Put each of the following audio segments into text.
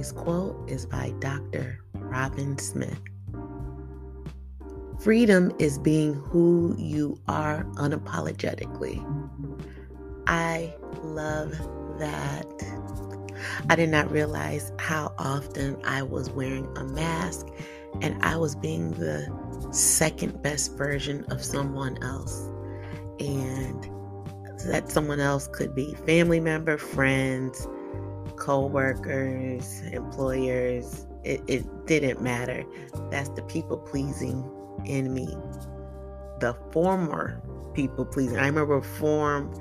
Today's quote is by Dr. Robin Smith. Freedom is being who you are unapologetically. I love that. I did not realize how often I was wearing a mask and I was being the second best version of someone else. And that someone else could be family member, friends, co-workers, employers. It, it didn't matter. That's the people pleasing in me. The former people pleasing. I remember form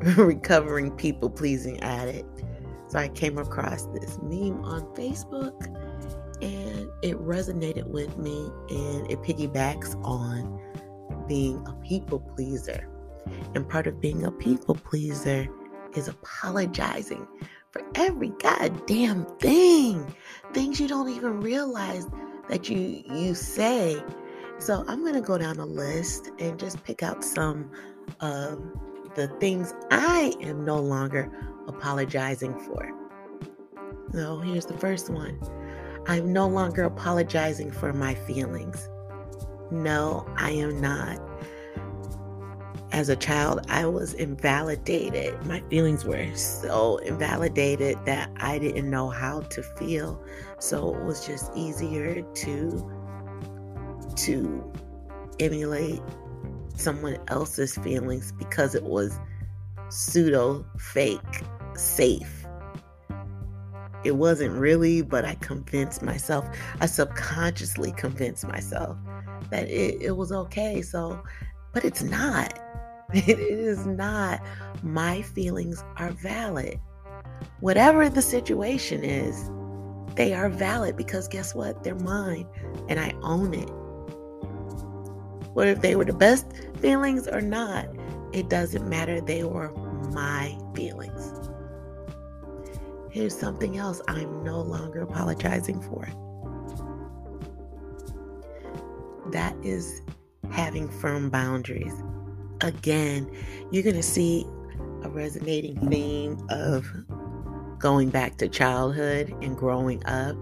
recovering people pleasing addict. So I came across this meme on Facebook and it resonated with me and it piggybacks on being a people pleaser. And part of being a people pleaser is apologizing for every goddamn thing. Things you don't even realize that you you say. So I'm gonna go down a list and just pick out some of the things I am no longer apologizing for. So here's the first one. I'm no longer apologizing for my feelings. No, I am not as a child, I was invalidated. My feelings were so invalidated that I didn't know how to feel. So it was just easier to to emulate someone else's feelings because it was pseudo fake safe. It wasn't really, but I convinced myself, I subconsciously convinced myself that it, it was okay. So, but it's not It is not. My feelings are valid. Whatever the situation is, they are valid because guess what? They're mine and I own it. If they were the best feelings or not? It doesn't matter. They were my feelings. Here's something else I'm no longer apologizing for. That is having firm boundaries again, you're going to see a resonating theme of going back to childhood and growing up.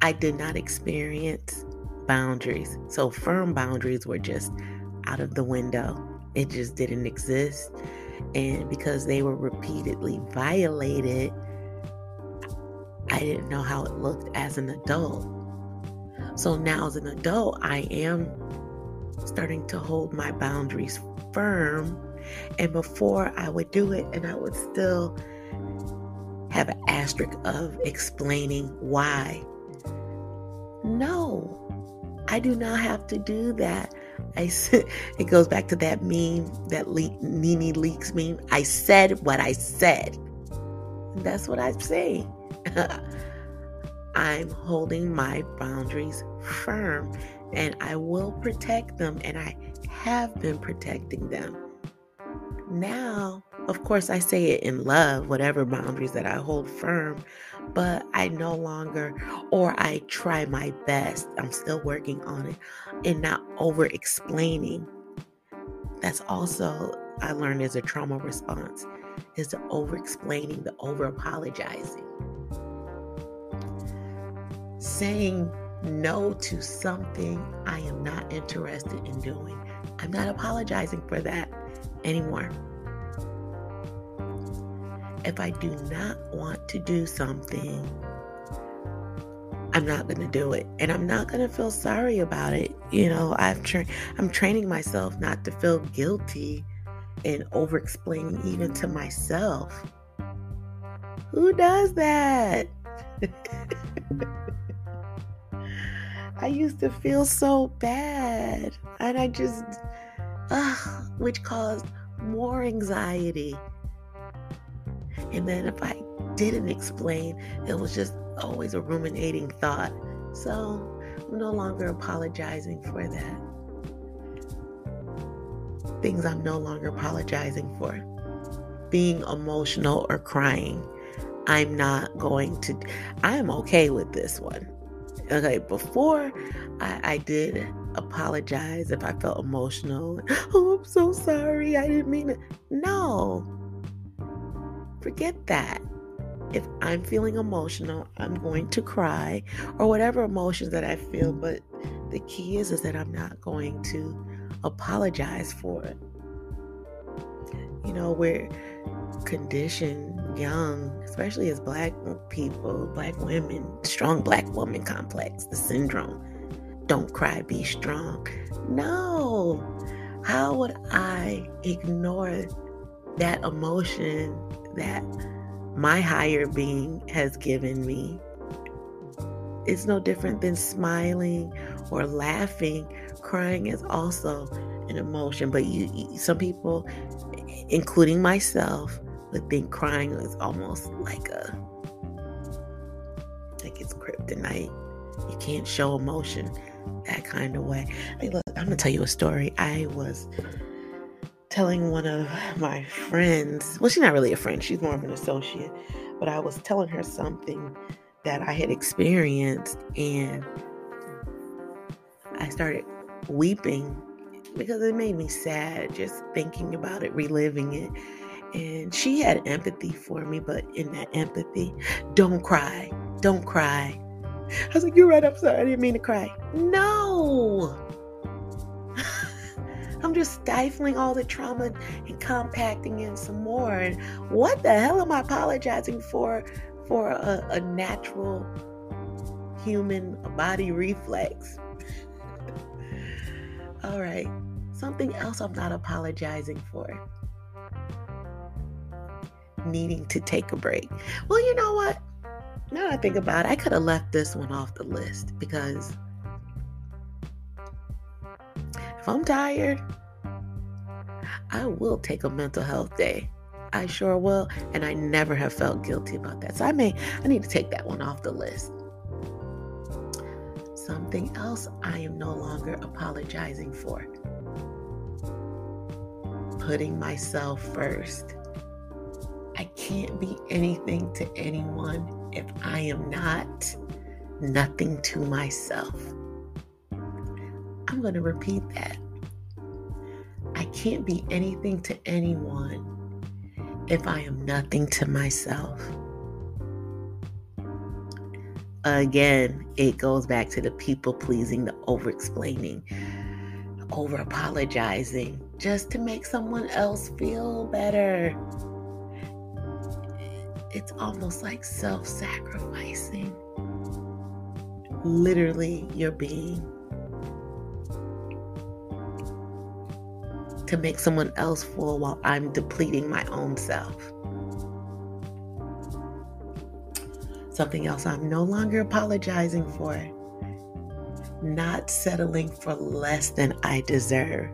I did not experience boundaries. So, firm boundaries were just out of the window, it just didn't exist. And because they were repeatedly violated, I didn't know how it looked as an adult. So now, as an adult, I am starting to hold my boundaries firm. And before I would do it, and I would still have an asterisk of explaining why. No, I do not have to do that. I said, it goes back to that meme, that le- Nene Leakes meme. I said what I said. That's what I'm saying. I'm holding my boundaries firm and I will protect them, and I have been protecting them. Now, of course, I say it in love, whatever boundaries that I hold firm, but I no longer, or I try my best, I'm still working on it, and not over explaining. That's also, I learned as a trauma response, is the over explaining, the over apologizing. Saying no to something I am not interested in doing. I'm not apologizing for that anymore. If I do not want to do something, I'm not going to do it and I'm not going to feel sorry about it. You know, I've tra- I'm training myself not to feel guilty and over explaining even to myself. Who does that? I used to feel so bad. And I just, ugh, which caused more anxiety. And then if I didn't explain, it was just always a ruminating thought. So I'm no longer apologizing for that. Things I'm no longer apologizing for. Being emotional or crying. I'm not going to, I'm okay with this one okay, before I, I did apologize if I felt emotional. Oh, I'm so sorry. I didn't mean it. No. Forget that. if I'm feeling emotional, I'm going to cry or whatever emotions that I feel. But the key is, is that I'm not going to apologize for it. You know, we're conditioned young, especially as black people, black women, strong black woman complex, the syndrome. Don't cry, be strong. No. How would I ignore that emotion that my higher being has given me. It's no different than smiling or laughing. Crying is also an emotion, but you, you some people, including myself, would think crying is almost like a like it's kryptonite. You can't show emotion that kind of way. Look, I'm gonna tell you a story. I was telling one of my friends, well, she's not really a friend, she's more of an associate, but I was telling her something that I had experienced, and I started weeping because it made me sad just thinking about it, reliving it. And she had empathy for me, but in that empathy, don't cry, don't cry. I was like, You're right, I'm sorry, I didn't mean to cry. No, I'm just stifling all the trauma and compacting in some more. And what the hell am I apologizing for? For a, a natural human body reflex. All right. Something else I'm not apologizing for. Needing to take a break. Well, you know what? Now I think about it, I could have left this one off the list because if I'm tired, I will take a mental health day. I sure will. And I never have felt guilty about that. So I may, I need to take that one off the list. Something else I am no longer apologizing for putting myself first. I can't be anything to anyone if I am not nothing to myself. I'm going to repeat that. I can't be anything to anyone if I am nothing to myself. Again, it goes back to the people pleasing, the over explaining, over apologizing just to make someone else feel better. It's almost like self sacrificing. Literally, you're being to make someone else full while I'm depleting my own self. Something else I'm no longer apologizing for. Not settling for less than I deserve.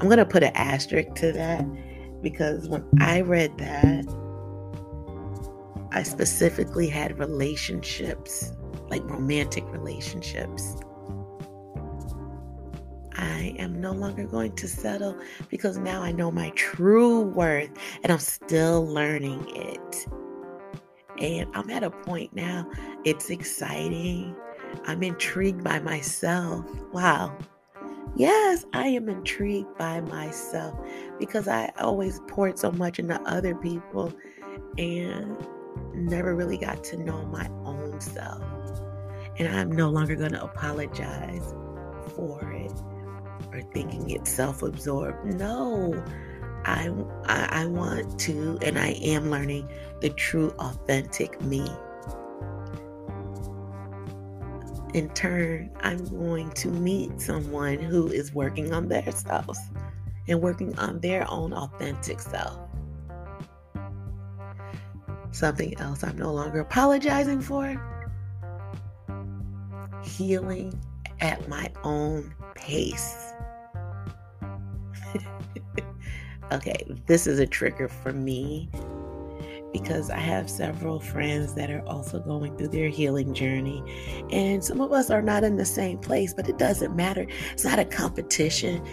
I'm going to put an asterisk to that because when I read that, I specifically had relationships, like romantic relationships I am no longer going to settle because now I know my true worth and I'm still learning it. And I'm at a point now, it's exciting. I'm intrigued by myself. Wow. Yes, I am intrigued by myself because I always poured so much into other people and never really got to know my own self. And I'm no longer going to apologize for it or thinking it's self absorbed. No, I, I, I want to, and I am learning the true, authentic me. In turn, I'm going to meet someone who is working on their self and working on their own authentic self. Something else I'm no longer apologizing for healing at my own pace. Okay, this is a trigger for me because I have several friends that are also going through their healing journey. And some of us are not in the same place, but it doesn't matter. It's not a competition.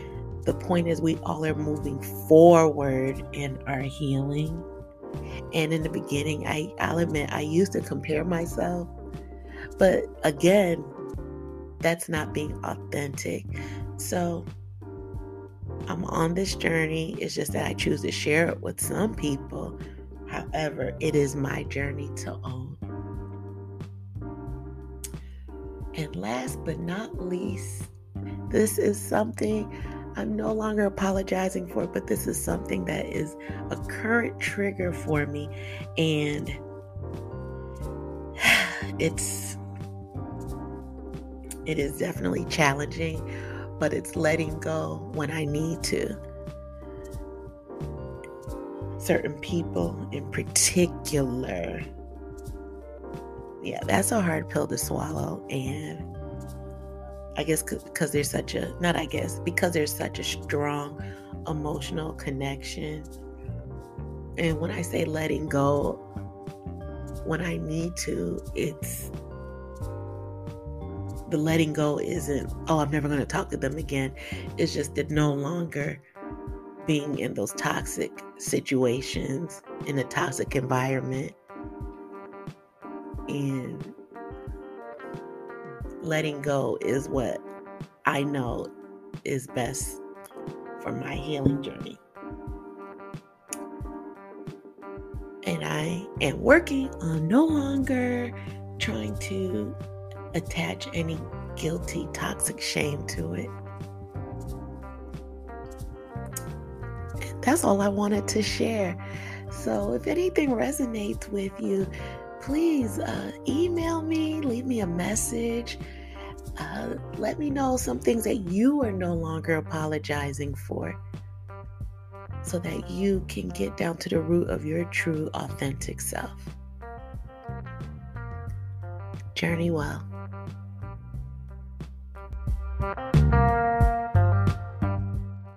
The point is, we all are moving forward in our healing. And in the beginning, I, I'll admit, I used to compare myself. But again, that's not being authentic. So I'm on this journey. It's just that I choose to share it with some people However, it is my journey to own. And last but not least, this is something I'm no longer apologizing for, but this is something that is a current trigger for me. And it's it is definitely challenging, but it's letting go when I need to. Certain people in particular. Yeah, that's a hard pill to swallow. And I guess because there's such a, not I guess, because there's such a strong emotional connection. And when I say letting go, when I need to, it's the letting go isn't, oh, I'm never going to talk to them again. It's just that no longer being in those toxic situations, in a toxic environment, and letting go is what I know is best for my healing journey. And I am working on no longer trying to attach any guilty, toxic shame to it. And that's all I wanted to share. So if anything resonates with you, please uh, email me, leave me a message. Uh, let me know some things that you are no longer apologizing for so that you can get down to the root of your true, authentic self. Journey well.